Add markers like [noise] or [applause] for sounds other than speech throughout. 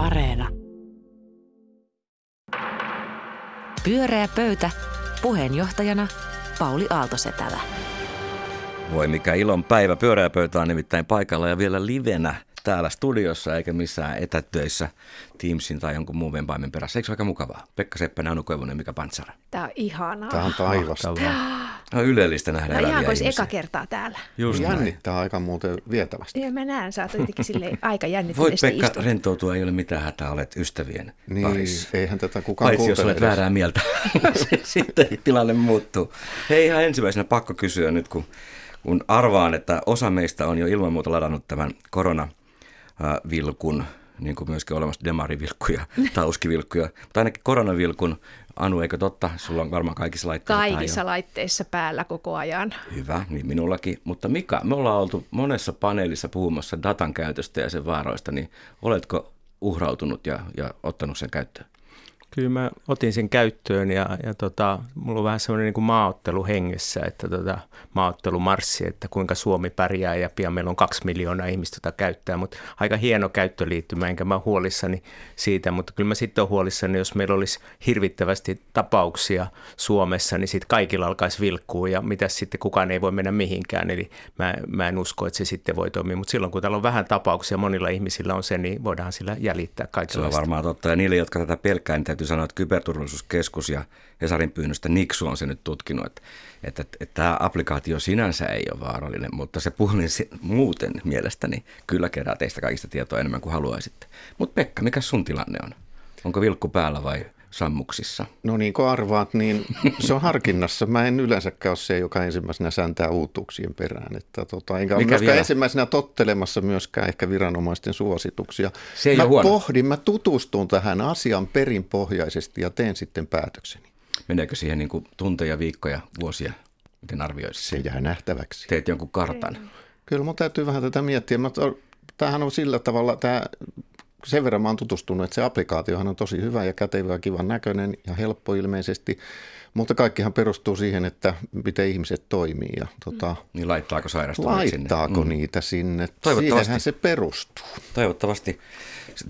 Areena. Pyöreä pöytä. Puheenjohtajana Pauli Aaltosetälä. Voi mikä ilon päivä. Pyöreä pöytä on nimittäin paikalla ja vielä livenä täällä studiossa eikä missään etätöissä Teamsin tai jonkun muun vempaimen perässä. Eikö se aika mukavaa? Pekka Seppänen, Anu Koivunen, Mika Pantsara. Tämä on ihanaa. Tämä on taivasta. On ylellistä nähdä ihan eläviä ihmisiä. eka kertaa täällä. Just näin. Jännittää aika muuten vietävästi. Ja mä näen, sä oot jotenkin silleen [laughs] aika Voit jännittyneesti Pekka istunut. rentoutua, ei ole mitään hätää, olet ystävien Niin, parissa. eihän tätä kukaan Paitsi jos olet edes. väärää mieltä, [laughs] sitten tilanne muuttuu. Hei ihan ensimmäisenä pakko kysyä nyt, kun, kun arvaan, että osa meistä on jo ilman muuta ladannut tämän koronavilkun, niin kuin myöskin olemassa demarivilkkuja, [laughs] tauskivilkkuja, mutta ainakin koronavilkun. Anu, eikö totta? Sulla on varmaan kaikissa laitteissa Kaikissa laitteissa päällä koko ajan. Hyvä, niin minullakin. Mutta Mika, me ollaan oltu monessa paneelissa puhumassa datan käytöstä ja sen vaaroista, niin oletko uhrautunut ja, ja ottanut sen käyttöön? Kyllä mä otin sen käyttöön ja, ja tota, mulla on vähän semmoinen niin maaottelu hengessä, että tota, maaottelumarssi, että kuinka Suomi pärjää ja pian meillä on kaksi miljoonaa ihmistä, jota käyttää, mutta aika hieno käyttöliittymä, enkä mä huolissani siitä, mutta kyllä mä sitten olen huolissani, jos meillä olisi hirvittävästi tapauksia Suomessa, niin sitten kaikilla alkaisi vilkkuu ja mitä sitten kukaan ei voi mennä mihinkään, eli mä, mä en usko, että se sitten voi toimia, mutta silloin kun täällä on vähän tapauksia, monilla ihmisillä on se, niin voidaan sillä jäljittää Se on kaikenlaista. varmaan totta. Ja niille, jotka tätä pelkää, niin täytyy sanoa, että Kyberturvallisuuskeskus ja Hesarin pyynnöstä Niksu on se nyt tutkinut, että, että, että, että tämä applikaatio sinänsä ei ole vaarallinen, mutta se puhelin muuten mielestäni kyllä kerää teistä kaikista tietoa enemmän kuin haluaisitte. Mutta Pekka, mikä sun tilanne on? Onko vilkku päällä vai sammuksissa? No niin kuin arvaat, niin se on harkinnassa. Mä en yleensäkään ole se, joka ensimmäisenä sääntää uutuuksien perään. Että tota, enkä Mikä myöskään vielä? ensimmäisenä tottelemassa myöskään ehkä viranomaisten suosituksia. Se ei mä huono. pohdin, mä tutustun tähän asian perinpohjaisesti ja teen sitten päätökseni. Meneekö siihen niin kuin tunteja, viikkoja, vuosia? Miten arvioisit? Se jää nähtäväksi. Teet jonkun kartan. Kyllä mun täytyy vähän tätä miettiä. Mä, tämähän on sillä tavalla, tämä, sen verran mä oon tutustunut, että se applikaatiohan on tosi hyvä ja kätevä ja kivan näköinen ja helppo ilmeisesti, mutta kaikkihan perustuu siihen, että miten ihmiset toimii ja tota, Niin laittaako sairastuneet sinne? laittaako niitä sinne. Toivottavasti. Siihenhän se perustuu. Toivottavasti.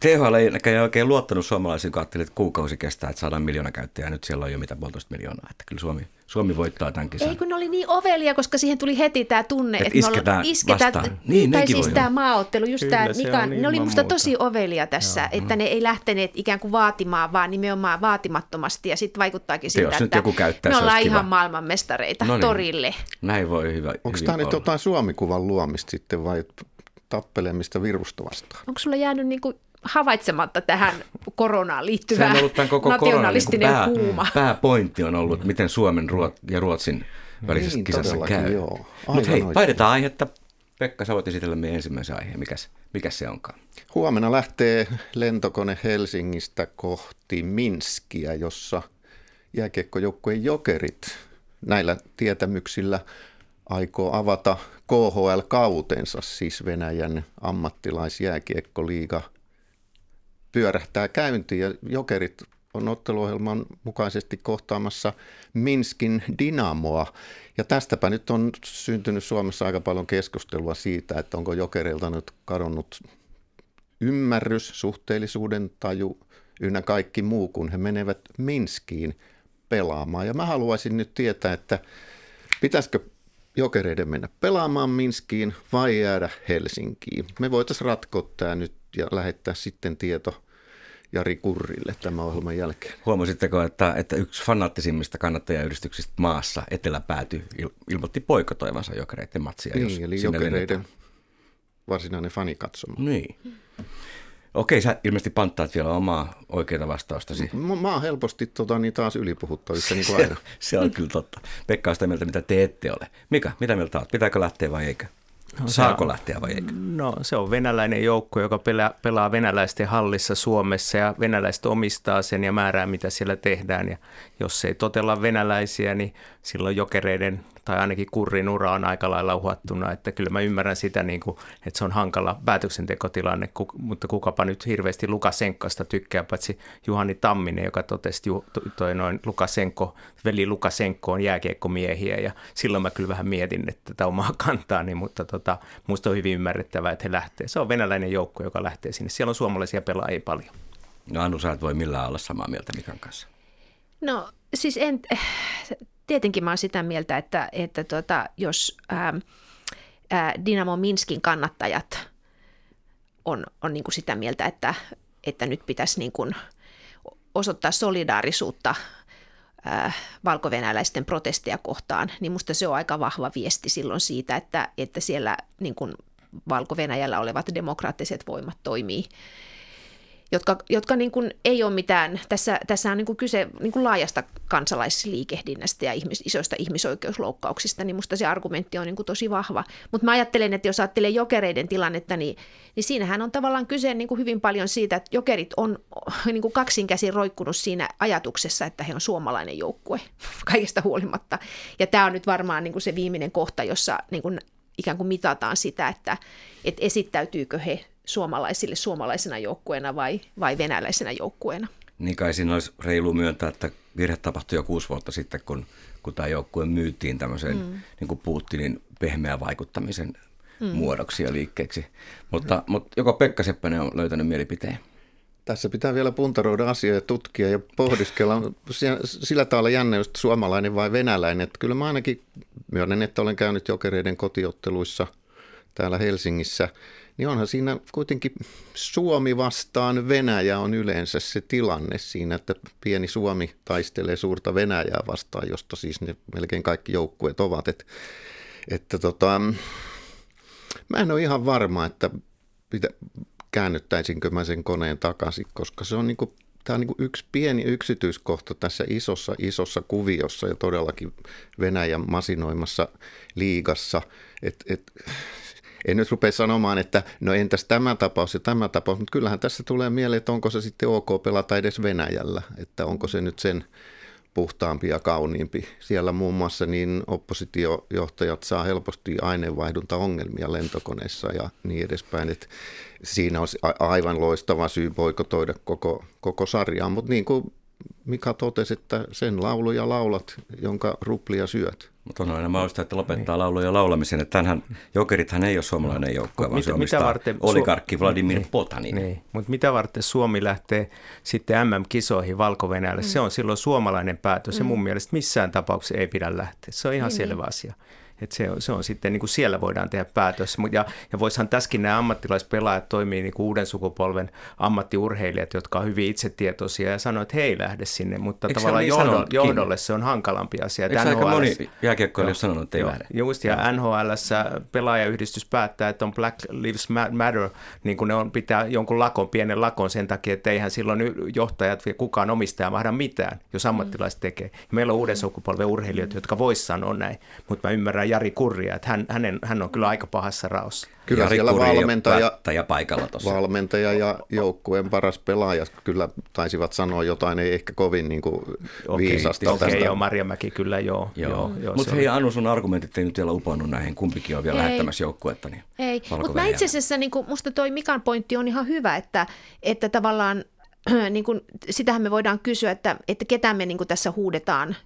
THL ei näköjään oikein luottanut suomalaisiin, kun ajatteli, että kuukausi kestää, että saadaan miljoona käyttäjää. Nyt siellä on jo mitä puolitoista miljoonaa. Että kyllä Suomi, Suomi voittaa tämän kisan. Ei kun ne oli niin ovelia, koska siihen tuli heti tämä tunne, Et että me ollaan- isketään isketään vastaan. Niin, tai nekin siis tämä maaottelu, just Kyllä, tämä Mika, on ne oli musta muuta. tosi ovelia tässä, että ne ei lähteneet ikään kuin vaatimaan, vaan nimenomaan vaatimattomasti ja sitten vaikuttaakin siltä, että joku käyttää, me ollaan kiva. ihan maailmanmestareita No niin. torille. Näin voi hyvä. Onko tämä nyt jotain suomikuvan luomista sitten vai tappelemista virusta vastaan? Onko sulla jäänyt niin kuin havaitsematta tähän koronaan liittyvä Sehän on ollut tämän koko koronan niin nationalistinen pää, huuma? pääpointti on ollut, miten Suomen Ruot- ja Ruotsin välisessä Niin, kisassa käy. Mutta hei, oikein. vaihdetaan aihetta. Pekka, sä voit esitellä meidän ensimmäisen aiheen. Mikäs, mikäs se onkaan? Huomenna lähtee lentokone Helsingistä kohti Minskiä, jossa jääkiekkojoukkueen jokerit näillä tietämyksillä aikoo avata KHL-kautensa, siis Venäjän ammattilaisjääkiekkoliiga pyörähtää käyntiin ja jokerit on otteluohjelman mukaisesti kohtaamassa Minskin Dynamoa. Ja tästäpä nyt on syntynyt Suomessa aika paljon keskustelua siitä, että onko jokereilta nyt kadonnut ymmärrys, suhteellisuuden taju ynnä kaikki muu, kun he menevät Minskiin pelaamaan. Ja mä haluaisin nyt tietää, että pitäisikö jokereiden mennä pelaamaan Minskiin vai jäädä Helsinkiin. Me voitaisiin ratkoa tämä nyt ja lähettää sitten tieto Jari Kurrille tämän ohjelman jälkeen. Huomasitteko, että, että yksi fanaattisimmista kannattajayhdistyksistä maassa, Eteläpääty, il- ilmoitti poikotoivansa jokereiden matsia, jos Niin, eli sinne jokereiden lennetään. varsinainen fanikatsomo. Niin. Okei, sä ilmeisesti panttaat vielä omaa oikeaa vastaustasi. Mä, mä oon helposti tota, niin taas ylipuhuttavissa niin kuin [laughs] aina. Se on kyllä totta. Pekka on sitä mieltä, mitä te ette ole. Mika, mitä mieltä olet? Pitääkö lähteä vai eikö? Saako lähteä vai eikö? No se on venäläinen joukko, joka pelaa, pelaa venäläisten hallissa Suomessa ja venäläiset omistaa sen ja määrää, mitä siellä tehdään. Ja jos ei totella venäläisiä, niin silloin jokereiden tai ainakin kurrin ura on aika lailla uhattuna, että kyllä mä ymmärrän sitä, niin kuin, että se on hankala päätöksentekotilanne, mutta kukapa nyt hirveästi Lukasenkosta tykkää, paitsi Juhani Tamminen, joka totesi, toi noin Lukasenko, veli Lukasenko on jääkiekkomiehiä, ja silloin mä kyllä vähän mietin, että tätä omaa kantaani, mutta tota, musta on hyvin ymmärrettävää, että he lähtee. Se on venäläinen joukko, joka lähtee sinne. Siellä on suomalaisia pelaajia paljon. No Anu, sä et voi millään olla samaa mieltä Mikan kanssa. No siis en, [sighs] tietenkin mä oon sitä mieltä, että, että tuota, jos ää, ää, Dynamo Minskin kannattajat on, on niin kuin sitä mieltä, että, että nyt pitäisi niin kuin osoittaa solidaarisuutta ää, valkovenäläisten protesteja kohtaan, niin musta se on aika vahva viesti silloin siitä, että, että siellä niin kuin Valko-Venäjällä olevat demokraattiset voimat toimii jotka, jotka niin kuin ei ole mitään, tässä, tässä on niin kuin kyse niin kuin laajasta kansalaisliikehdinnästä ja ihmis, isoista ihmisoikeusloukkauksista, niin musta se argumentti on niin kuin tosi vahva. Mutta mä ajattelen, että jos ajattelee jokereiden tilannetta, niin, niin siinähän on tavallaan kyse niin kuin hyvin paljon siitä, että jokerit on [laughs] niin kuin kaksinkäsin roikkunut siinä ajatuksessa, että he on suomalainen joukkue [laughs] kaikesta huolimatta. Ja tämä on nyt varmaan niin kuin se viimeinen kohta, jossa niin kuin ikään kuin mitataan sitä, että, että esittäytyykö he suomalaisille suomalaisena joukkueena vai, vai venäläisenä joukkueena. Niin kai siinä olisi reilu myöntää, että virhe tapahtui jo kuusi vuotta sitten, kun, kun tämä joukkue myytiin tämmöiseen mm. niin kuin Putinin pehmeä vaikuttamisen mm. muodoksi ja liikkeeksi. Mutta, mm. mutta joko Pekka Seppänen on löytänyt mielipiteen? Tässä pitää vielä puntaroida asiaa ja tutkia ja pohdiskella. Sillä tavalla jännä just suomalainen vai venäläinen. Että kyllä mä ainakin myönnän, että olen käynyt jokereiden kotiotteluissa täällä Helsingissä – niin onhan siinä kuitenkin Suomi vastaan Venäjä on yleensä se tilanne siinä, että pieni Suomi taistelee suurta Venäjää vastaan, josta siis ne melkein kaikki joukkueet ovat. Et, että tota, mä en ole ihan varma, että pitä, käännyttäisinkö mä sen koneen takaisin, koska se on niin kuin tämä on niin yksi pieni yksityiskohta tässä isossa, isossa kuviossa ja todellakin Venäjän masinoimassa liigassa. Et, et, en nyt rupea sanomaan, että no entäs tämä tapaus ja tämä tapaus, mutta kyllähän tässä tulee mieleen, että onko se sitten ok pelata edes Venäjällä, että onko se nyt sen puhtaampi ja kauniimpi. Siellä muun muassa niin oppositiojohtajat saa helposti aineenvaihduntaongelmia lentokoneessa ja niin edespäin, että siinä on aivan loistava syy boikotoida koko, koko sarjaa, mutta niin kuin Mika totesi, että sen lauluja laulat, jonka ruplia syöt. Mutta on aina mahdollista, että lopettaa niin. lauluja laulamisen. Että tämänhän, jokerithan ei ole suomalainen joukkue, vaan mitä, se mitä varten, oligarkki Su- Vladimir niin, Potanin. Niin. Mutta mitä varten Suomi lähtee sitten MM-kisoihin valko mm. Se on silloin suomalainen päätös mm. ja mun mielestä missään tapauksessa ei pidä lähteä. Se on ihan niin, selvä niin. asia. Että se, on, se on sitten, niin kuin siellä voidaan tehdä päätös. Ja, ja voisihan tässäkin nämä ammattilaispelaajat toimii niin kuin uuden sukupolven ammattiurheilijat, jotka on hyvin itsetietoisia ja sanoo, että he ei lähde sinne, mutta Eikö tavallaan niin johdolle, johdolle se on hankalampi asia. Eikö aika moni jääkiekkoilija sanonut, että ei lähde? Just, ja NHL pelaajayhdistys päättää, että on Black Lives Matter, niin kuin ne on, pitää jonkun lakon, pienen lakon sen takia, että eihän silloin johtajat ja kukaan omistaja mahda mitään, jos ammattilaiset tekee. Ja meillä on uuden sukupolven urheilijoita, jotka voisivat sanoa näin, mutta mä ymmärrän Jari Kurria, että hän, hänen, hän on kyllä aika pahassa raossa. Kyllä Jari siellä valmentaja, ja paikalla tossa. valmentaja ja joukkueen paras pelaaja kyllä taisivat sanoa jotain, ei ehkä kovin niin kuin okei, viisasta. Okei, okay, joo, Mäki kyllä joo. joo. joo, joo Mutta hei Anu, sun argumentit ei nyt vielä uponnut näihin, kumpikin on vielä ei. lähettämässä joukkuetta. Niin ei, mutta mä itse asiassa, niin kuin, musta toi Mikan pointti on ihan hyvä, että, että tavallaan [clears throat] niin kuin, sitähän me voidaan kysyä, että, että ketä me niin kuin tässä huudetaan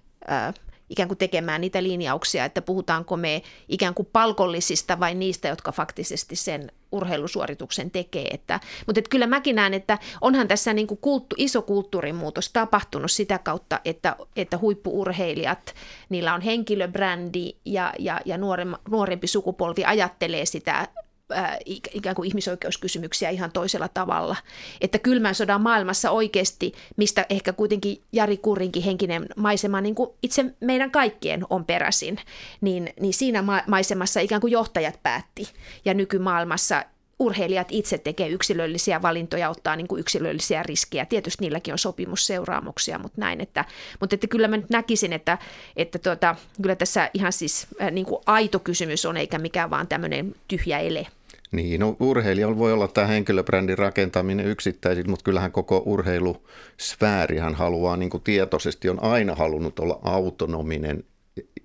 ikään kuin tekemään niitä linjauksia, että puhutaanko me ikään kuin palkollisista vai niistä, jotka faktisesti sen urheilusuorituksen tekee. Että, mutta että kyllä mäkin näen, että onhan tässä niin kuin kulttu, iso kulttuurimuutos tapahtunut sitä kautta, että, että huippuurheilijat, niillä on henkilöbrändi ja, ja, ja nuorempi sukupolvi ajattelee sitä ikään kuin ihmisoikeuskysymyksiä ihan toisella tavalla. Että kylmän sodan maailmassa oikeasti, mistä ehkä kuitenkin Jari Kurinkin henkinen maisema niin kuin itse meidän kaikkien on peräisin, niin, niin siinä maisemassa ikään kuin johtajat päätti. Ja nykymaailmassa urheilijat itse tekee yksilöllisiä valintoja, ottaa niin kuin yksilöllisiä riskejä. Tietysti niilläkin on sopimusseuraamuksia, mutta näin. Että, mutta että kyllä mä nyt näkisin, että, että tuota, kyllä tässä ihan siis äh, niin kuin aito kysymys on, eikä mikään vaan tämmöinen tyhjä ele. Niin, no urheilijalla voi olla tämä henkilöbrändin rakentaminen yksittäisin, mutta kyllähän koko urheilusfäärihän haluaa niin kuin tietoisesti, on aina halunnut olla autonominen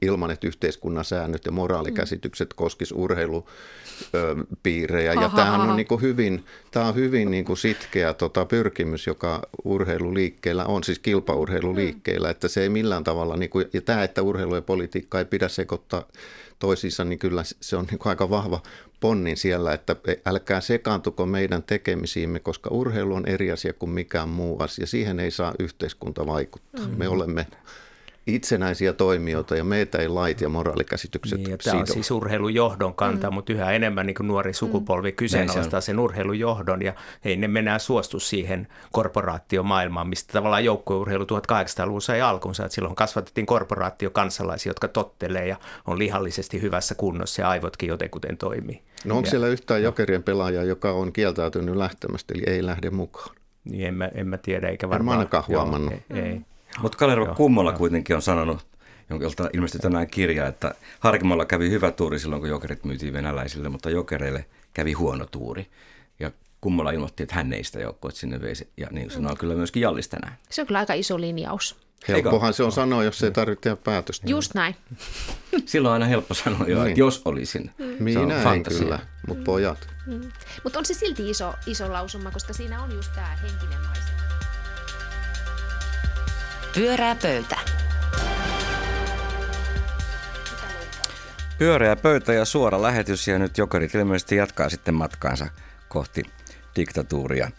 ilman, että yhteiskunnan säännöt ja moraalikäsitykset koskis urheilupiirejä. Ja tämähän on niin kuin hyvin, tämä on hyvin niin kuin sitkeä tota, pyrkimys, joka urheiluliikkeellä on, siis kilpaurheiluliikkeellä, mm. että se ei millään tavalla, niin kuin, ja tämä, että urheilu ja politiikka ei pidä sekoittaa toisiinsa, niin kyllä se on niin kuin aika vahva ponnin siellä, että älkää sekaantuko meidän tekemisiimme, koska urheilu on eri asia kuin mikään muu asia. Siihen ei saa yhteiskunta vaikuttaa. Mm. Me olemme itsenäisiä toimijoita ja meitä ei lait ja moraalikäsitykset niin, ja Tämä on siis urheilujohdon kanta, mm. mutta yhä enemmän niin nuori sukupolvi mm. kyseenalaistaa sen urheilujohdon ja ei ne enää suostu siihen korporaatiomaailmaan, mistä tavallaan joukkueurheilu 1800-luvulla sai alkunsa, että silloin kasvatettiin korporaatiokansalaisia, jotka tottelee ja on lihallisesti hyvässä kunnossa ja aivotkin jotenkuten toimii. No onko ja, siellä yhtään jokerien pelaajaa, joka on kieltäytynyt lähtemästä, eli ei lähde mukaan? Niin en mä, en mä tiedä, eikä varmaan. En mä ainakaan huomannut. Joo, ei, ei. Mutta Kalerva Kummola kuitenkin on sanonut, jonka ilmestyi tänään kirja, että Harkimolla kävi hyvä tuuri silloin, kun jokerit myytiin venäläisille, mutta jokereille kävi huono tuuri. Ja Kummola ilmoitti, että hän ei sitä joukkoa sinne veisi, ja niin sanoo kyllä myöskin Jallis tänään. Se on kyllä aika iso linjaus. Helppohan se on sanoa, jos ei tarvitse tehdä päätöstä. Just näin. Silloin on aina helppo sanoa jo, niin. että jos olisin. Mm. Minä en kyllä, mutta pojat. Mm. Mutta on se silti iso, iso lausuma, koska siinä on just tämä henkinen maisema. Pyörää pöytä. Pyöreä pöytä ja suora lähetys ja nyt Jokerit ilmeisesti jatkaa sitten matkaansa kohti diktatuuria.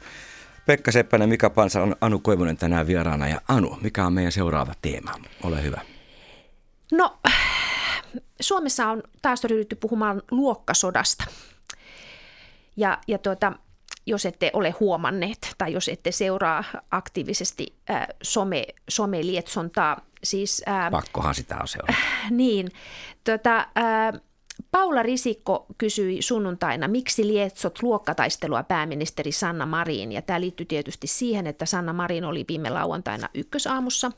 Pekka Seppänen, Mika Pansa on Anu Koivunen tänään vieraana. Ja Anu, mikä on meidän seuraava teema? Ole hyvä. No, Suomessa on taas ryhdytty puhumaan luokkasodasta. Ja, ja tuota, jos ette ole huomanneet tai jos ette seuraa aktiivisesti äh, some, somelietsontaa. Siis, äh, Pakkohan sitä on seurata. Äh, niin. Tota, äh, Paula Risikko kysyi sunnuntaina, miksi lietsot luokkataistelua pääministeri Sanna Marin. Ja tämä liittyy tietysti siihen, että Sanna Marin oli viime lauantaina ykkösaamussa.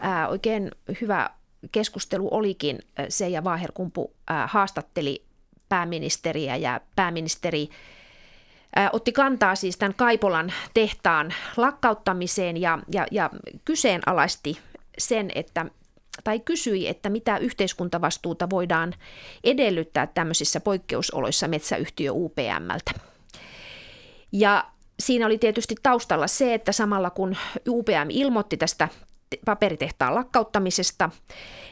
Ää, oikein hyvä keskustelu olikin. Se ja Vaaherkumpu ää, haastatteli pääministeriä ja pääministeri otti kantaa siis tämän Kaipolan tehtaan lakkauttamiseen ja, ja, ja kyseenalaisti sen, että tai kysyi, että mitä yhteiskuntavastuuta voidaan edellyttää tämmöisissä poikkeusoloissa metsäyhtiö UPMltä. Ja siinä oli tietysti taustalla se, että samalla kun UPM ilmoitti tästä paperitehtaan lakkauttamisesta,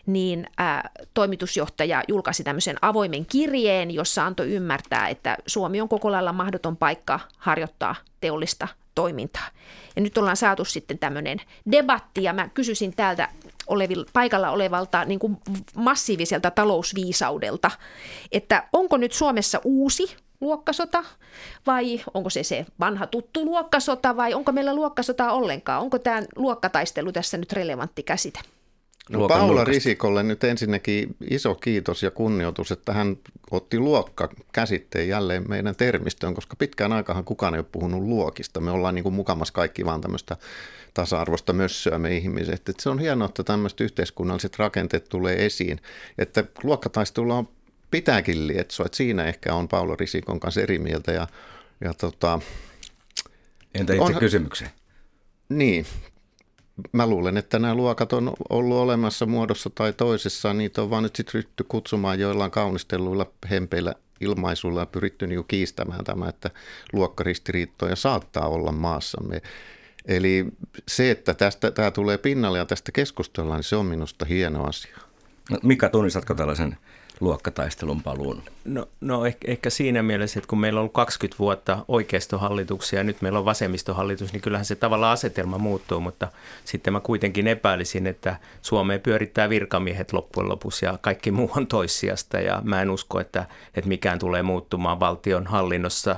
niin ää, toimitusjohtaja julkaisi tämmöisen avoimen kirjeen, jossa antoi ymmärtää, että Suomi on koko lailla mahdoton paikka harjoittaa teollista toimintaa. Ja nyt ollaan saatu sitten tämmöinen debatti, ja mä kysyisin täältä olevil, paikalla olevalta niin kuin massiiviselta talousviisaudelta, että onko nyt Suomessa uusi luokkasota vai onko se se vanha tuttu luokkasota vai onko meillä luokkasota ollenkaan? Onko tämä luokkataistelu tässä nyt relevantti käsite? No, Paula. Risikolle nyt ensinnäkin iso kiitos ja kunnioitus, että hän otti luokka käsitteen jälleen meidän termistöön, koska pitkään aikahan kukaan ei ole puhunut luokista. Me ollaan niin kuin mukamas kaikki vaan tämmöistä tasa-arvoista mössöä me ihmiset. Että se on hienoa, että tämmöiset yhteiskunnalliset rakenteet tulee esiin. Että luokkataistelulla on pitääkin lietsoa, että siinä ehkä on Paula Risikon kanssa eri mieltä. Ja, ja tota, Entä itse on, kysymykseen? Niin, mä luulen, että nämä luokat on ollut olemassa muodossa tai toisessa. Niitä on vaan nyt sitten ryhty kutsumaan joillain kaunistelluilla hempeillä ilmaisuilla ja pyritty niin kiistämään tämä, että luokkaristiriittoja saattaa olla maassamme. Eli se, että tästä, tämä tulee pinnalle ja tästä keskustellaan, niin se on minusta hieno asia. No, Mika, tunnistatko tällaisen luokkataistelun paluun? No, no ehkä, ehkä siinä mielessä, että kun meillä on ollut 20 vuotta oikeistohallituksia ja nyt meillä on vasemmistohallitus, niin kyllähän se tavallaan asetelma muuttuu, mutta sitten mä kuitenkin epäilisin, että Suomeen pyörittää virkamiehet loppujen lopuksi ja kaikki muu on toissijasta ja mä en usko, että, että mikään tulee muuttumaan valtion hallinnossa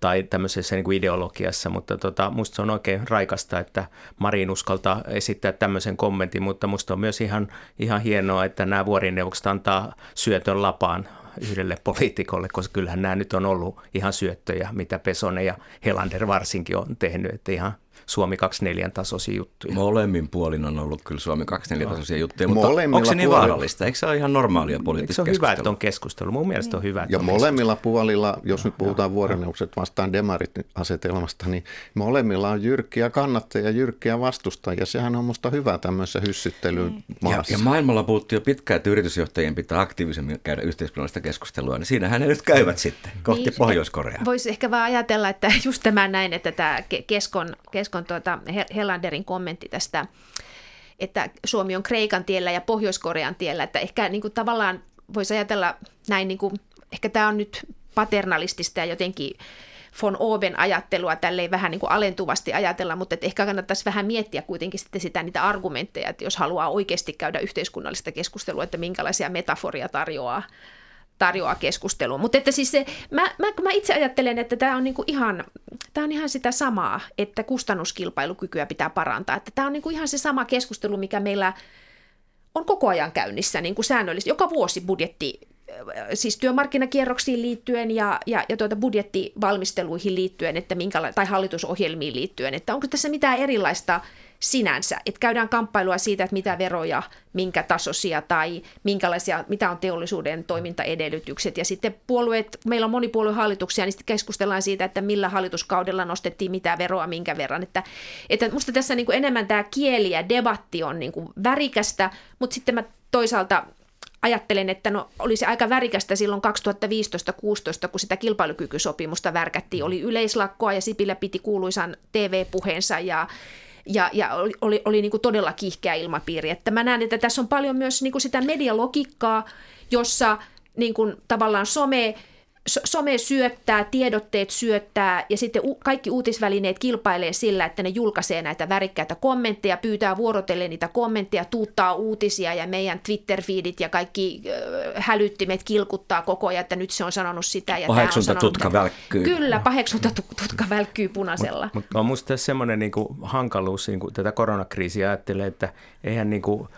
tai tämmöisessä niin kuin ideologiassa, mutta tota, musta se on oikein raikasta, että Marin uskaltaa esittää tämmöisen kommentin, mutta musta on myös ihan, ihan hienoa, että nämä vuorineuvokset antaa syötön lapaan yhdelle poliitikolle, koska kyllähän nämä nyt on ollut ihan syöttöjä, mitä Pesonen ja Helander varsinkin on tehnyt, että ihan, Suomi 24 tasoisia juttuja. Molemmin puolin on ollut kyllä Suomi 24 tasoisia juttuja, mutta molemmilla onko se niin vaarallista? Eikö se ole ihan normaalia poliittista Eikö se ole hyvä, että on keskustelu? Mun mielestä on hyvä, että Ja molemmilla puolilla, jos nyt puhutaan vuoroneuvokset vastaan demarit asetelmasta, niin molemmilla on jyrkkiä kannattajia ja jyrkkiä vastustajia. Sehän on musta hyvä tämmöisessä hyssyttelyyn maassa. Ja, ja maailmalla puhuttiin jo pitkään, että yritysjohtajien pitää aktiivisemmin käydä yhteiskunnallista keskustelua, niin siinähän ne nyt käyvät sitten kohti niin, Pohjois-Koreaa. Voisi ehkä vaan ajatella, että just tämä näin, että tämä Keskon, Keskon tuota, Helanderin kommentti tästä, että Suomi on Kreikan tiellä ja Pohjois-Korean tiellä, että ehkä niin kuin tavallaan voisi ajatella näin, niin kuin, ehkä tämä on nyt paternalistista ja jotenkin von Oben ajattelua tälleen vähän niin kuin alentuvasti ajatella, mutta että ehkä kannattaisi vähän miettiä kuitenkin sitten sitä niitä argumentteja, että jos haluaa oikeasti käydä yhteiskunnallista keskustelua, että minkälaisia metaforia tarjoaa tarjoaa keskustelua. Mutta että siis se, mä, mä, mä itse ajattelen, että tämä on niinku ihan, tää on ihan sitä samaa, että kustannuskilpailukykyä pitää parantaa. Että tämä on niinku ihan se sama keskustelu, mikä meillä on koko ajan käynnissä niin kuin säännöllisesti. Joka vuosi budjetti, siis työmarkkinakierroksiin liittyen ja, ja, ja tuota budjettivalmisteluihin liittyen, että minkäla- tai hallitusohjelmiin liittyen, että onko tässä mitään erilaista sinänsä, että käydään kamppailua siitä, että mitä veroja, minkä tasoisia tai minkälaisia, mitä on teollisuuden toimintaedellytykset. Ja sitten puolueet, meillä on monipuoluehallituksia, niin sitten keskustellaan siitä, että millä hallituskaudella nostettiin mitä veroa, minkä verran. Että, että musta tässä niin kuin enemmän tämä kieli ja debatti on niin kuin värikästä, mutta sitten mä toisaalta ajattelen, että no, olisi aika värikästä silloin 2015-2016, kun sitä kilpailukykysopimusta värkättiin. Oli yleislakkoa ja Sipilä piti kuuluisan TV-puheensa ja ja, ja oli, oli, oli niin kuin todella kiihkeä ilmapiiri. Että mä näen, että tässä on paljon myös niin kuin sitä medialogiikkaa, jossa niin kuin tavallaan some some syöttää, tiedotteet syöttää ja sitten kaikki uutisvälineet kilpailee sillä, että ne julkaisee näitä värikkäitä kommentteja, pyytää vuorotellen niitä kommentteja, tuuttaa uutisia ja meidän Twitter-feedit ja kaikki hälyttimet kilkuttaa koko ajan, että nyt se on sanonut sitä. Ja paheksunta on tutka välkkyy. Kyllä, paheksunta tutka välkkyy punaisella. Mutta mut on minusta semmoinen niinku hankaluus, niinku tätä koronakriisiä ajattelee, että eihän niinku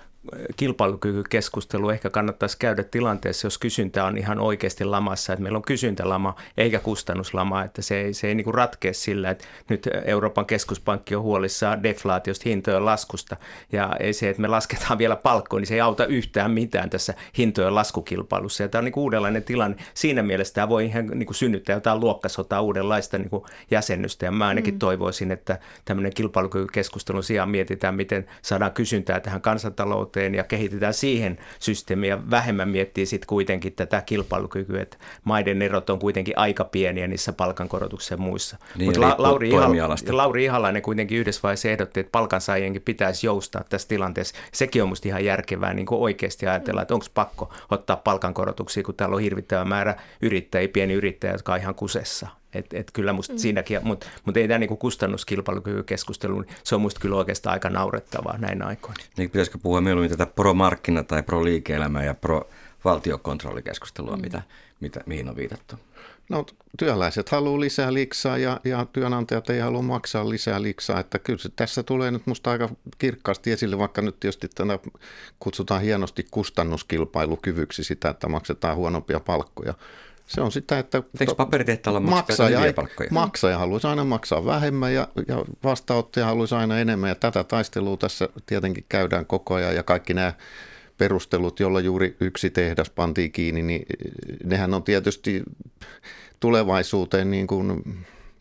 kilpailukykykeskustelu ehkä kannattaisi käydä tilanteessa, jos kysyntä on ihan oikeasti lamassa, että meillä on kysyntälama eikä kustannuslama, että se ei, se ei niin ratkea sillä, että nyt Euroopan keskuspankki on huolissaan deflaatiosta hintojen laskusta ja ei se, että me lasketaan vielä palkkoon, niin se ei auta yhtään mitään tässä hintojen laskukilpailussa ja tämä on niin uudenlainen tilanne. Siinä mielessä tämä voi ihan niin synnyttää jotain luokkasotaa uudenlaista niin jäsennystä ja mä ainakin mm. toivoisin, että tämmöinen kilpailukykykeskustelun sijaan mietitään, miten saadaan kysyntää tähän kansantalouteen talouteen ja kehitetään siihen systeemiä. Vähemmän miettii sitten kuitenkin tätä kilpailukykyä, että maiden erot on kuitenkin aika pieniä niissä palkankorotuksissa ja muissa. Niin, Mutta La- Lauri, Ihal- Lauri Ihalainen kuitenkin yhdessä vaiheessa ehdotti, että palkansaajienkin pitäisi joustaa tässä tilanteessa. Sekin on musta ihan järkevää niin kuin oikeasti ajatella, että onko pakko ottaa palkankorotuksia, kun täällä on hirvittävä määrä yrittäjiä, pieni yrittäjä, jotka on ihan kusessa. Et, et kyllä musta mm. siinäkin, mutta mut ei tämä niinku kustannuskilpailukykykeskustelu, niin se on musta kyllä oikeastaan aika naurettavaa näin aikoina. Niin pitäisikö puhua mieluummin tätä pro-markkina- tai pro-liike-elämää ja pro-valtiokontrollikeskustelua, mm. mitä, mitä, mihin on viitattu? No työläiset haluaa lisää liksaa ja, ja työnantajat ei halua maksaa lisää liksaa, että kyllä se tässä tulee nyt musta aika kirkkaasti esille, vaikka nyt tietysti tänä kutsutaan hienosti kustannuskilpailukyvyksi sitä, että maksetaan huonompia palkkoja. Se on sitä, että Eikö paperitehtaalla maksaja, palkkoja? maksaja haluaisi aina maksaa vähemmän ja, ja vastaanottaja haluaisi aina enemmän. Ja tätä taistelua tässä tietenkin käydään koko ajan ja kaikki nämä perustelut, jolla juuri yksi tehdas pantiin kiinni, niin nehän on tietysti tulevaisuuteen niin kuin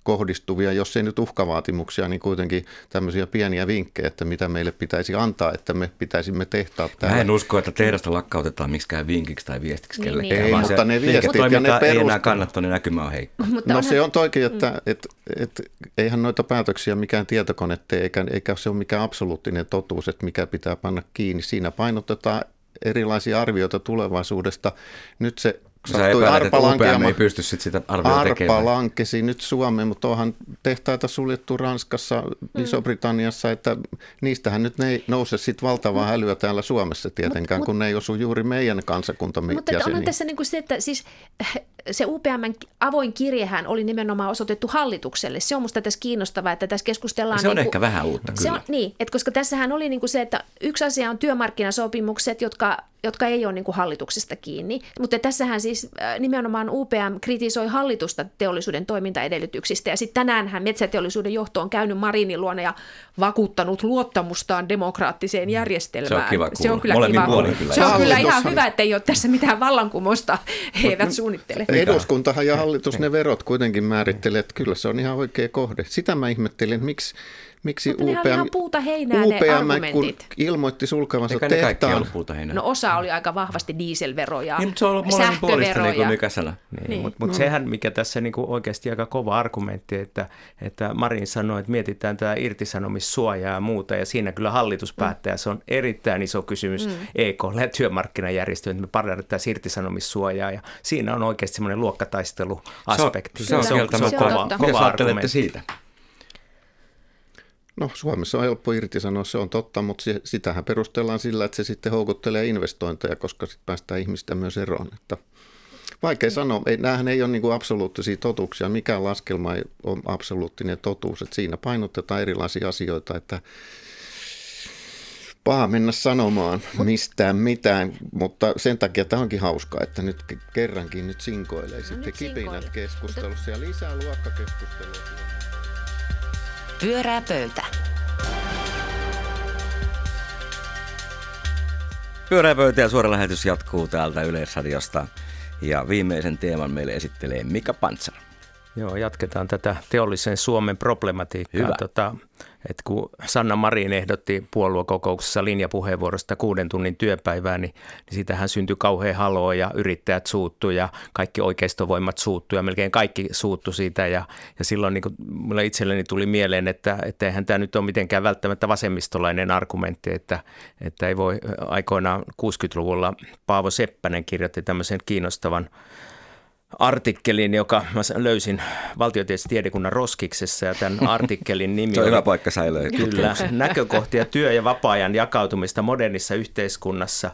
kohdistuvia, jos ei nyt uhkavaatimuksia, niin kuitenkin tämmöisiä pieniä vinkkejä, että mitä meille pitäisi antaa, että me pitäisimme tehtaa täällä. Mä en usko, että tehdasta lakkautetaan miksikään vinkiksi tai viestiksi niin, kellekään. Ei, mutta ne viestit ja ne Ei enää kannattaa, niin näkymä on heikko. Mutta no onhan... se on toikin, että mm. et, et, eihän noita päätöksiä mikään tietokone tee, eikä, eikä se ole mikään absoluuttinen totuus, että mikä pitää panna kiinni. Siinä painotetaan erilaisia arvioita tulevaisuudesta. Nyt se sattui arpa ei pysty sit sitä arviota tekemään. Arpa lankesi nyt Suomeen, mutta onhan tehtaita suljettu Ranskassa, mm. Iso-Britanniassa, että niistähän nyt ne ei nouse sit valtavaa mm. hälyä täällä Suomessa tietenkään, mut, kun mut, ne ei osu juuri meidän kansakuntamme Mutta jäseniin. on tässä niin kuin se, että siis se UPMn avoin kirjehän oli nimenomaan osoitettu hallitukselle. Se on musta tässä kiinnostavaa, että tässä keskustellaan... se on niin kuin, ehkä vähän uutta kyllä. Se on, niin, että koska tässähän oli niin kuin se, että yksi asia on työmarkkinasopimukset, jotka, jotka ei ole niin kuin hallituksesta kiinni, mutta tässähän siis siis nimenomaan UPM kritisoi hallitusta teollisuuden toimintaedellytyksistä. Ja sitten tänäänhän metsäteollisuuden johto on käynyt Marinin luona ja vakuuttanut luottamustaan demokraattiseen järjestelmään. Se on kiva Se on kyllä Molemmin kiva. puolin kyllä. Se on kyllä ihan hyvä, että ei ole tässä mitään vallankumousta. He eivät suunnittele. Eduskuntahan ja hallitus ne verot kuitenkin määrittelee, että kyllä se on ihan oikea kohde. Sitä mä ihmettelin, että miksi, miksi Mutta nehän oli ihan puuta heinää ne UPM, kun argumentit. ilmoitti sulkevansa Eikä tehtaan, puuta heinää. No osa oli aika vahvasti dieselveroja, niin, mutta se on ollut molemmin puolista, niin kuin sähköveroja. Mika sanoi. Niin, Niin. Mutta mut sehän, mikä tässä niinku oikeasti aika kova argumentti, että, että Marin sanoi, että mietitään tätä irtisanomissuojaa ja muuta, ja siinä kyllä hallitus päättää, ja se on erittäin iso kysymys mm. EKlle ja työmarkkinajärjestöille, että me parannettaisiin irtisanomissuojaa, ja siinä on oikeasti semmoinen luokkataisteluaspekti. Se on, se on, Kyllä. kieltämättä. Se on kova, kova argumentti. siitä? No Suomessa on helppo irtisanoa, se on totta, mutta se, sitähän perustellaan sillä, että se sitten houkuttelee investointeja, koska sitten päästään ihmistä myös eroon. Että vaikea sanoa, ei, näähän ei ole niin kuin absoluuttisia totuuksia, mikään laskelma ei ole absoluuttinen totuus, että siinä painotetaan erilaisia asioita, että paha mennä sanomaan mistään mitään, mutta sen takia tämä onkin hauskaa, että nyt ke- kerrankin nyt sinkoilee sitten nyt kipinät sinkoilee. keskustelussa ja lisää luokkakeskustelua. Pyörää pöytä. Pyöreä pöytä ja suora lähetys jatkuu täältä Yleisradiosta. Ja viimeisen teeman meille esittelee Mika Pantsar. Joo, jatketaan tätä teollisen Suomen problematiikkaa. Hyvä. Tota, että kun Sanna Marin ehdotti puoluekokouksessa linjapuheenvuorosta kuuden tunnin työpäivää, niin, niin siitähän syntyi kauhean haloo ja yrittäjät suuttu ja kaikki oikeistovoimat suuttu ja melkein kaikki suuttu siitä. Ja, ja silloin niin mulle itselleni tuli mieleen, että, että eihän tämä nyt ole mitenkään välttämättä vasemmistolainen argumentti, että, että ei voi aikoinaan 60-luvulla Paavo Seppänen kirjoitti tämmöisen kiinnostavan artikkelin, joka mä löysin valtiotieteellisen tiedekunnan roskiksessa ja tämän [laughs] artikkelin nimi Se on hyvä paikka säilöä. Kyllä, näkökohtia työ- ja vapaa-ajan jakautumista modernissa yhteiskunnassa.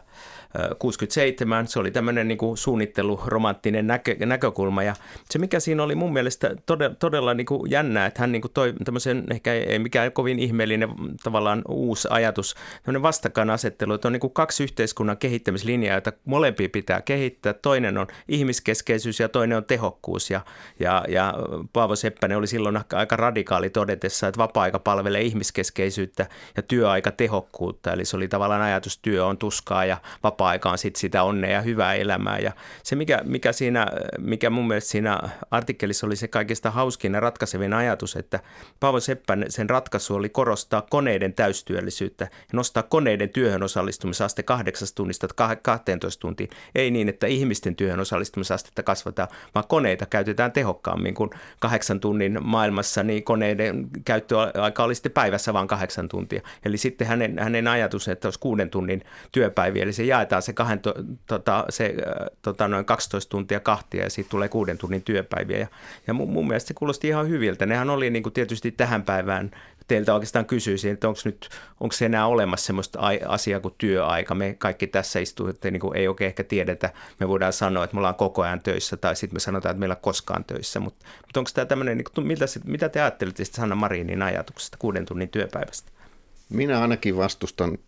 Ö, 67, se oli tämmöinen niin kuin suunnitteluromanttinen näkö, näkökulma ja se mikä siinä oli mun mielestä todella, todella niin kuin jännää, että hän niin kuin toi tämmöisen ehkä ei mikään kovin ihmeellinen tavallaan uusi ajatus, tämmöinen vastakkainasettelu, että on niin kuin kaksi yhteiskunnan kehittämislinjaa, joita molempia pitää kehittää. Toinen on ihmiskeskeisyys ja toinen on tehokkuus ja, ja, ja Paavo Seppänen oli silloin aika- radikaali todetessa, että vapaa-aika palvelee ihmiskeskeisyyttä ja työaika tehokkuutta. Eli se oli tavallaan ajatus, työ on tuskaa ja vapaa-aika on sit sitä onnea ja hyvää elämää. Ja se, mikä, mikä, siinä, mikä mun mielestä siinä artikkelissa oli se kaikista hauskin ja ratkaisevin ajatus, että Paavo Seppän sen ratkaisu oli korostaa koneiden täystyöllisyyttä ja nostaa koneiden työhön osallistumisaste kahdeksasta tunnista kah- 12 tuntiin. Ei niin, että ihmisten työhön osallistumisastetta kasvataan, vaan koneita käytetään tehokkaammin kuin kahdeksan tunnin maailmassa, niin koneiden käyttöaika oli sitten päivässä vain kahdeksan tuntia. Eli sitten hänen, hänen ajatus, että olisi kuuden tunnin työpäiviä, eli se jaetaan se, kahden, to, tota, se tota, noin 12 tuntia kahtia ja siitä tulee kuuden tunnin työpäiviä. Ja, ja mun, mun mielestä se kuulosti ihan hyviltä. Nehän oli niin kuin tietysti tähän päivään teiltä oikeastaan kysyisin, että onko nyt, onko se enää olemassa semmoista ai- asiaa kuin työaika. Me kaikki tässä istuu, että niin kuin ei oikein ehkä tiedetä. Me voidaan sanoa, että me ollaan koko ajan töissä tai sitten me sanotaan, että meillä koskaan töissä. Mutta, mutta onko tämä tämmöinen, niin kuin, miltä, mitä te ajattelitte sitten Sanna Marinin ajatuksesta kuuden tunnin työpäivästä? Minä ainakin vastustan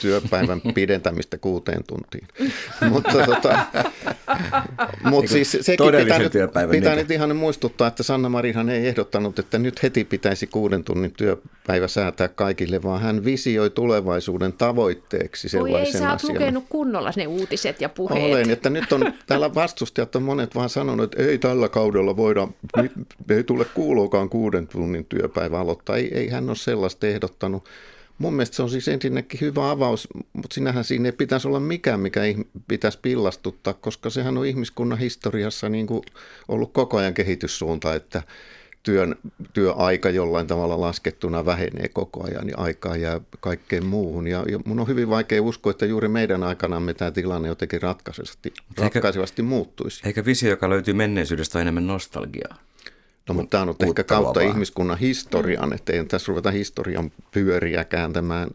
työpäivän [laughs] pidentämistä kuuteen tuntiin. [laughs] mutta tota, mut siis sekin pitää, nyt, pitää nyt ihan muistuttaa, että Sanna Marinhan ei ehdottanut, että nyt heti pitäisi kuuden tunnin työpäivä säätää kaikille, vaan hän visioi tulevaisuuden tavoitteeksi Voi ei, sellaisen sä oot lukenut kunnolla ne uutiset ja puheet. Olen, että nyt on [laughs] täällä vastustajat on monet vaan sanonut, että ei tällä kaudella voida, ei tule kuuluukaan kuuden tunnin työpäivä aloittaa. Ei, ei hän ole sellaista ehdottanut. Mun mielestä se on siis ensinnäkin hyvä avaus, mutta sinähän siinä ei pitäisi olla mikään, mikä pitäisi pillastuttaa, koska sehän on ihmiskunnan historiassa niin kuin ollut koko ajan kehityssuunta, että työn, työaika jollain tavalla laskettuna vähenee koko ajan ja aikaa jää kaikkeen muuhun. Ja, ja mun on hyvin vaikea uskoa, että juuri meidän aikanamme tämä tilanne jotenkin ratkaisevasti, ratkaisevasti muuttuisi. Eikä visio, joka löytyy menneisyydestä, ole enemmän nostalgiaa. No, mutta tämä on Uutta ehkä kautta luovaa. ihmiskunnan historian, että ei tässä ruveta historian pyöriä kääntämään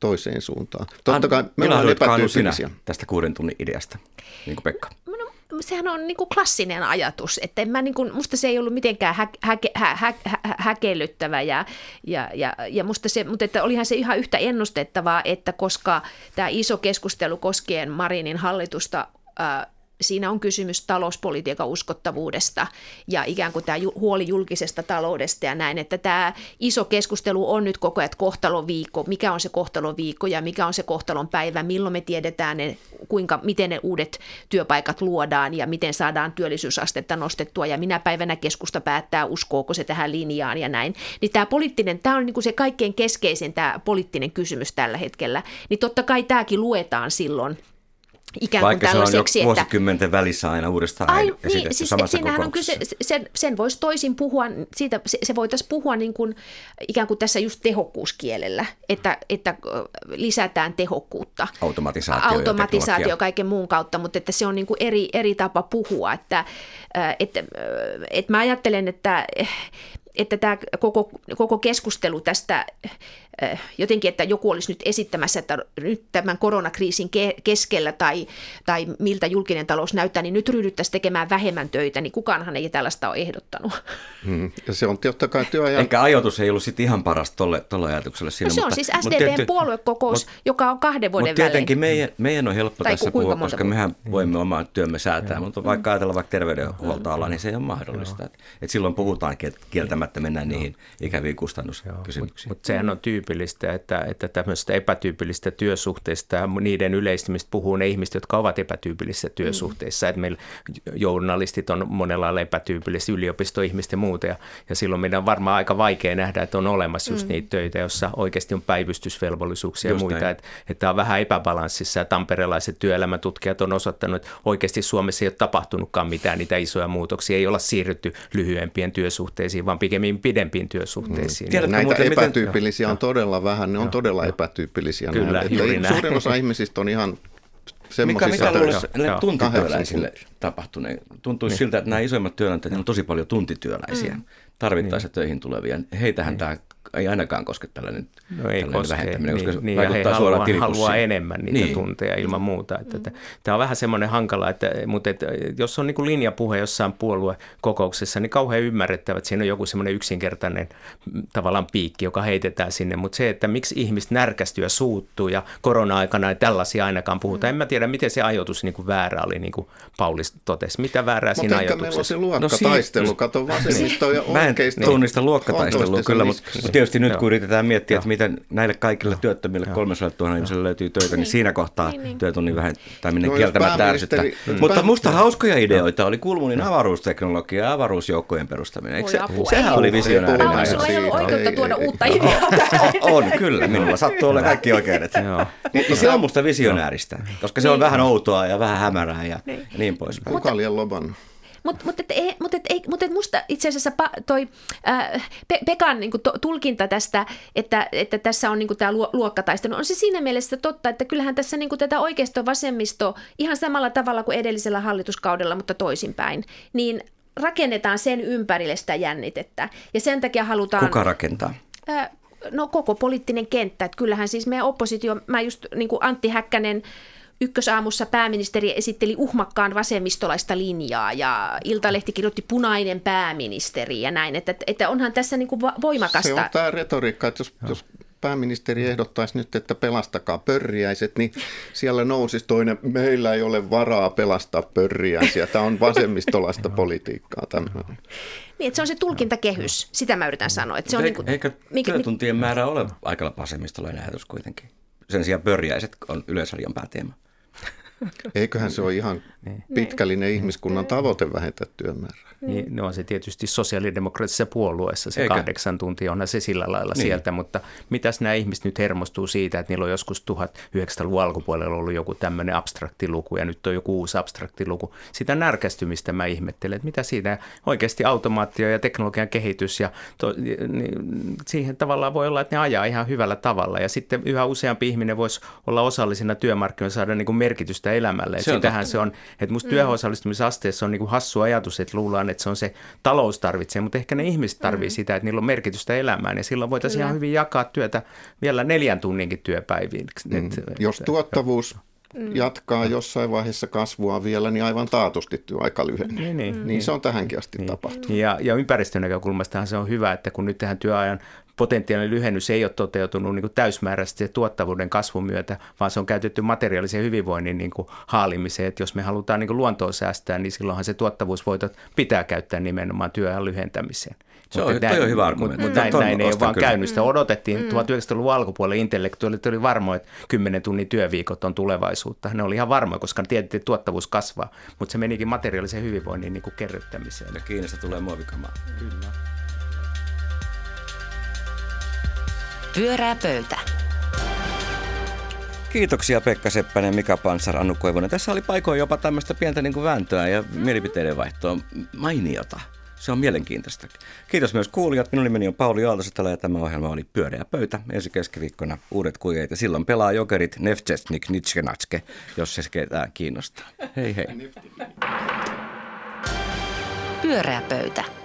toiseen suuntaan. Totta kai me ollaan epätyypillisiä. tästä kuuden tunnin ideasta, niin kuin Pekka? No, sehän on niin kuin klassinen ajatus, että en mä niin kuin, musta se ei ollut mitenkään hä, hä, hä, hä, hä, häkellyttävä ja, ja, ja, ja musta se, mutta että olihan se ihan yhtä ennustettavaa, että koska tämä iso keskustelu koskien Marinin hallitusta ää, siinä on kysymys talouspolitiikan uskottavuudesta ja ikään kuin tämä huoli julkisesta taloudesta ja näin, että tämä iso keskustelu on nyt koko ajan kohtalon viikko, mikä on se kohtalon viikko ja mikä on se kohtalon päivä, milloin me tiedetään ne, kuinka, miten ne uudet työpaikat luodaan ja miten saadaan työllisyysastetta nostettua? Ja minä päivänä keskusta päättää, uskooko se tähän linjaan ja näin. Niin tämä poliittinen, tämä on niin kuin se kaikkein keskeisin tämä poliittinen kysymys tällä hetkellä, niin totta kai tämäkin luetaan silloin ikään Vaikka kuin tällaiseksi, se on jo että... vuosikymmenten välissä aina uudestaan Ai, niin, siis samassa siinähän on kyse, sen, sen voisi toisin puhua, siitä, se, se voitaisiin puhua niin kuin, ikään kuin tässä just tehokkuuskielellä, että, että lisätään tehokkuutta. Automatisaatio, Automatisaatio ja kaiken muun kautta, mutta että se on niin kuin eri, eri tapa puhua. Että, että, että mä ajattelen, että että tämä koko, koko keskustelu tästä jotenkin, että joku olisi nyt esittämässä, että nyt tämän koronakriisin keskellä tai, tai miltä julkinen talous näyttää, niin nyt ryhdyttäisiin tekemään vähemmän töitä, niin kukaanhan ei tällaista ole ehdottanut. Hmm. Ja se on totta kai työajan... Ehkä ajoitus ei ollut sitten ihan paras tuolle, tuolle ajatukselle siinä. No se mutta, on siis SDPn tietty, puoluekokous, mutta, joka on kahden vuoden mutta tietenkin meidän, meidän on helppo tai tässä puhua, koska mehän voimme omaa työmme säätää, mm. mutta vaikka ajatellaan vaikka terveydenhuoltoalaa, niin se ei ole mahdollista. Et, et silloin puhutaan kieltämättä, mennään niihin ikäviin kustannuskysymyksiin. Mutta mut sehän on tyypillistä, että, että tämmöistä epätyypillistä työsuhteista ja niiden yleistymistä puhuu ne ihmiset, jotka ovat epätyypillisissä mm. työsuhteissa. Mm. Että meillä journalistit on monella lailla epätyypillisiä, yliopistoihmiset ja muuta. Ja, ja silloin meidän on varmaan aika vaikea nähdä, että on olemassa just mm. niitä töitä, joissa oikeasti on päivystysvelvollisuuksia just ja muita. Että, että tämä on vähän epäbalanssissa ja tamperelaiset työelämätutkijat on osoittanut, että oikeasti Suomessa ei ole tapahtunutkaan mitään niitä isoja muutoksia. Ei olla siirrytty lyhyempien työsuhteisiin, vaan pikemmin pidempiin työsuhteisiin. Mm. Tiedätkö, Näitä epätyypillisiä miten... on todella vähän, ne on todella epätyypillisiä. Kyllä, näin, että Suurin osa ihmisistä on ihan mikä, mitä luulisi tuntityöläisille tapahtuneen? Tuntuisi niin. siltä, että nämä isoimmat työnantajat on tosi paljon tuntityöläisiä, mm. tarvittaessa niin. töihin tulevia. Heitähän niin. tämä ei ainakaan koske tällainen, no ei tällainen koske, vähentäminen, niin, koska niin, vaikuttaa suoraan haluaa, haluaa enemmän niitä niin. tunteja ilman muuta. Että, että, tämä on vähän semmoinen hankala, että, mutta että, jos on niin kuin linjapuhe jossain puoluekokouksessa, niin kauhean ymmärrettävä, että siinä on joku semmoinen yksinkertainen mm, tavallaan piikki, joka heitetään sinne. Mutta se, että miksi ihmiset närkästyy ja suuttuu ja korona-aikana ei tällaisia ainakaan puhuta. Mm. En mä tiedä, miten se ajoitus niin kuin väärä oli, niin kuin Paulis totesi. Mitä väärää Mut siinä ajatuksessa? Mutta meillä on se luokkataistelu, no, kato vasemmisto ja Mä en tunnista luokkataistelua kyllä, mutta tietysti nyt kun yritetään miettiä, että miten näille kaikille työttömille 300 000 ihmiselle löytyy töitä, niin siinä kohtaa niin, niin. työtunnin vähentäminen no, kieltämättä ärsyttää. Mm. Mutta musta hauskoja ideoita oli Kulmunin avaruusteknologia ja avaruusjoukkojen perustaminen. Eikö se, sehän oli visionäärinen. Sulla ei ollut oikeutta tuoda uutta ideaa [laughs] On, kyllä. Minulla sattuu olla kaikki oikeudet. Mutta se on musta visionääristä, koska se on vähän outoa ja vähän hämärää ja niin pois. Kuka liian loban? Mutta mut, et, mut, et, mut et musta itse asiassa pa, toi äh, Pe, Pekan niin to, tulkinta tästä, että, että tässä on niin tämä luokkataistelu, on se siinä mielessä totta, että kyllähän tässä niin tätä oikeisto-vasemmisto ihan samalla tavalla kuin edellisellä hallituskaudella, mutta toisinpäin, niin rakennetaan sen ympärille sitä jännitettä. Ja sen takia halutaan... Kuka rakentaa? Äh, no koko poliittinen kenttä. Että kyllähän siis meidän oppositio, mä just niin kuin Antti Häkkänen Ykkösaamussa pääministeri esitteli uhmakkaan vasemmistolaista linjaa ja Iltalehti kirjoitti punainen pääministeri ja näin, että, että onhan tässä niin kuin voimakasta. Se on tämä retoriikka, että jos, jos pääministeri ehdottaisi nyt, että pelastakaa pörriäiset, niin siellä nousisi toinen, meillä ei ole varaa pelastaa pörriäisiä. Tämä on vasemmistolaista [laughs] politiikkaa. Tämmöinen. Niin, että se on se tulkintakehys, sitä mä yritän sanoa. Että se on Eikö, niin kuin, eikö työtuntien määrä ole aika vasemmistolainen ajatus kuitenkin? Sen sijaan pörjäiset on yleisarjan pääteema. [laughs] Eiköhän se ole ihan niin. pitkällinen ihmiskunnan tavoite vähentää työmäärää. Niin, no on se tietysti sosiaalidemokraattisessa puolueessa se Eikä. kahdeksan tuntia, onhan se sillä lailla niin. sieltä, mutta mitäs nämä ihmiset nyt hermostuu siitä, että niillä on joskus 1900-luvun alkupuolella ollut joku tämmöinen abstraktiluku ja nyt on joku uusi abstraktiluku. Sitä närkästymistä mä ihmettelen, että mitä siitä oikeasti automaatio ja teknologian kehitys ja to, niin, siihen tavallaan voi olla, että ne ajaa ihan hyvällä tavalla ja sitten yhä useampi ihminen voisi olla osallisena työmarkkinoilla saada niin kuin merkitystä elämälle. Se sitähän se on, että musta mm. työosallistumisasteessa on niin kuin hassu ajatus, että luullaan, että se on se talous tarvitsee, mutta ehkä ne ihmiset tarvitsee mm. sitä, että niillä on merkitystä elämään ja silloin voitaisiin Kyllä. ihan hyvin jakaa työtä vielä neljän tunninkin työpäiviin. Mm. Et, Jos tuottavuus mm. jatkaa jossain vaiheessa kasvua vielä, niin aivan taatusti työaika lyhenee. Niin, niin, niin, niin se on tähänkin asti niin. tapahtunut. Ja, ja ympäristön näkökulmastahan se on hyvä, että kun nyt tehdään työajan potentiaalinen lyhennys ei ole toteutunut niin kuin täysmääräisesti tuottavuuden kasvun myötä, vaan se on käytetty materiaalisen hyvinvoinnin niin kuin haalimiseen. Että jos me halutaan niin kuin luontoa säästää, niin silloinhan se tuottavuusvoitot pitää käyttää nimenomaan työajan lyhentämiseen. Se on, näin, on hyvä argumentti. Mutta näin, näin ei ole vaan käynyt. Sitä odotettiin mm. 1900-luvun alkupuolella intellektuaalit oli varmoja, että 10 tunnin työviikot on tulevaisuutta. Ne oli ihan varmoja, koska tiedettiin, että tuottavuus kasvaa, mutta se menikin materiaalisen hyvinvoinnin niin kuin kerryttämiseen. Ja Kiinasta tulee muovikamaa. Kyllä. Pyörää pöytä. Kiitoksia Pekka Seppänen Mika Pansar, Annu Koivonen. Tässä oli paikoin jopa tämmöistä pientä niin kuin vääntöä ja mielipiteiden vaihtoa. Mainiota. Se on mielenkiintoista. Kiitos myös kuulijat. Minun nimeni on Pauli Aaltosetälä ja tämä ohjelma oli Pyöreä pöytä. Ensi keskiviikkona uudet kujeet ja silloin pelaa jokerit Nefcestnik Nitskenatske, jos se ketään kiinnostaa. Hei hei. Pyöreä pöytä.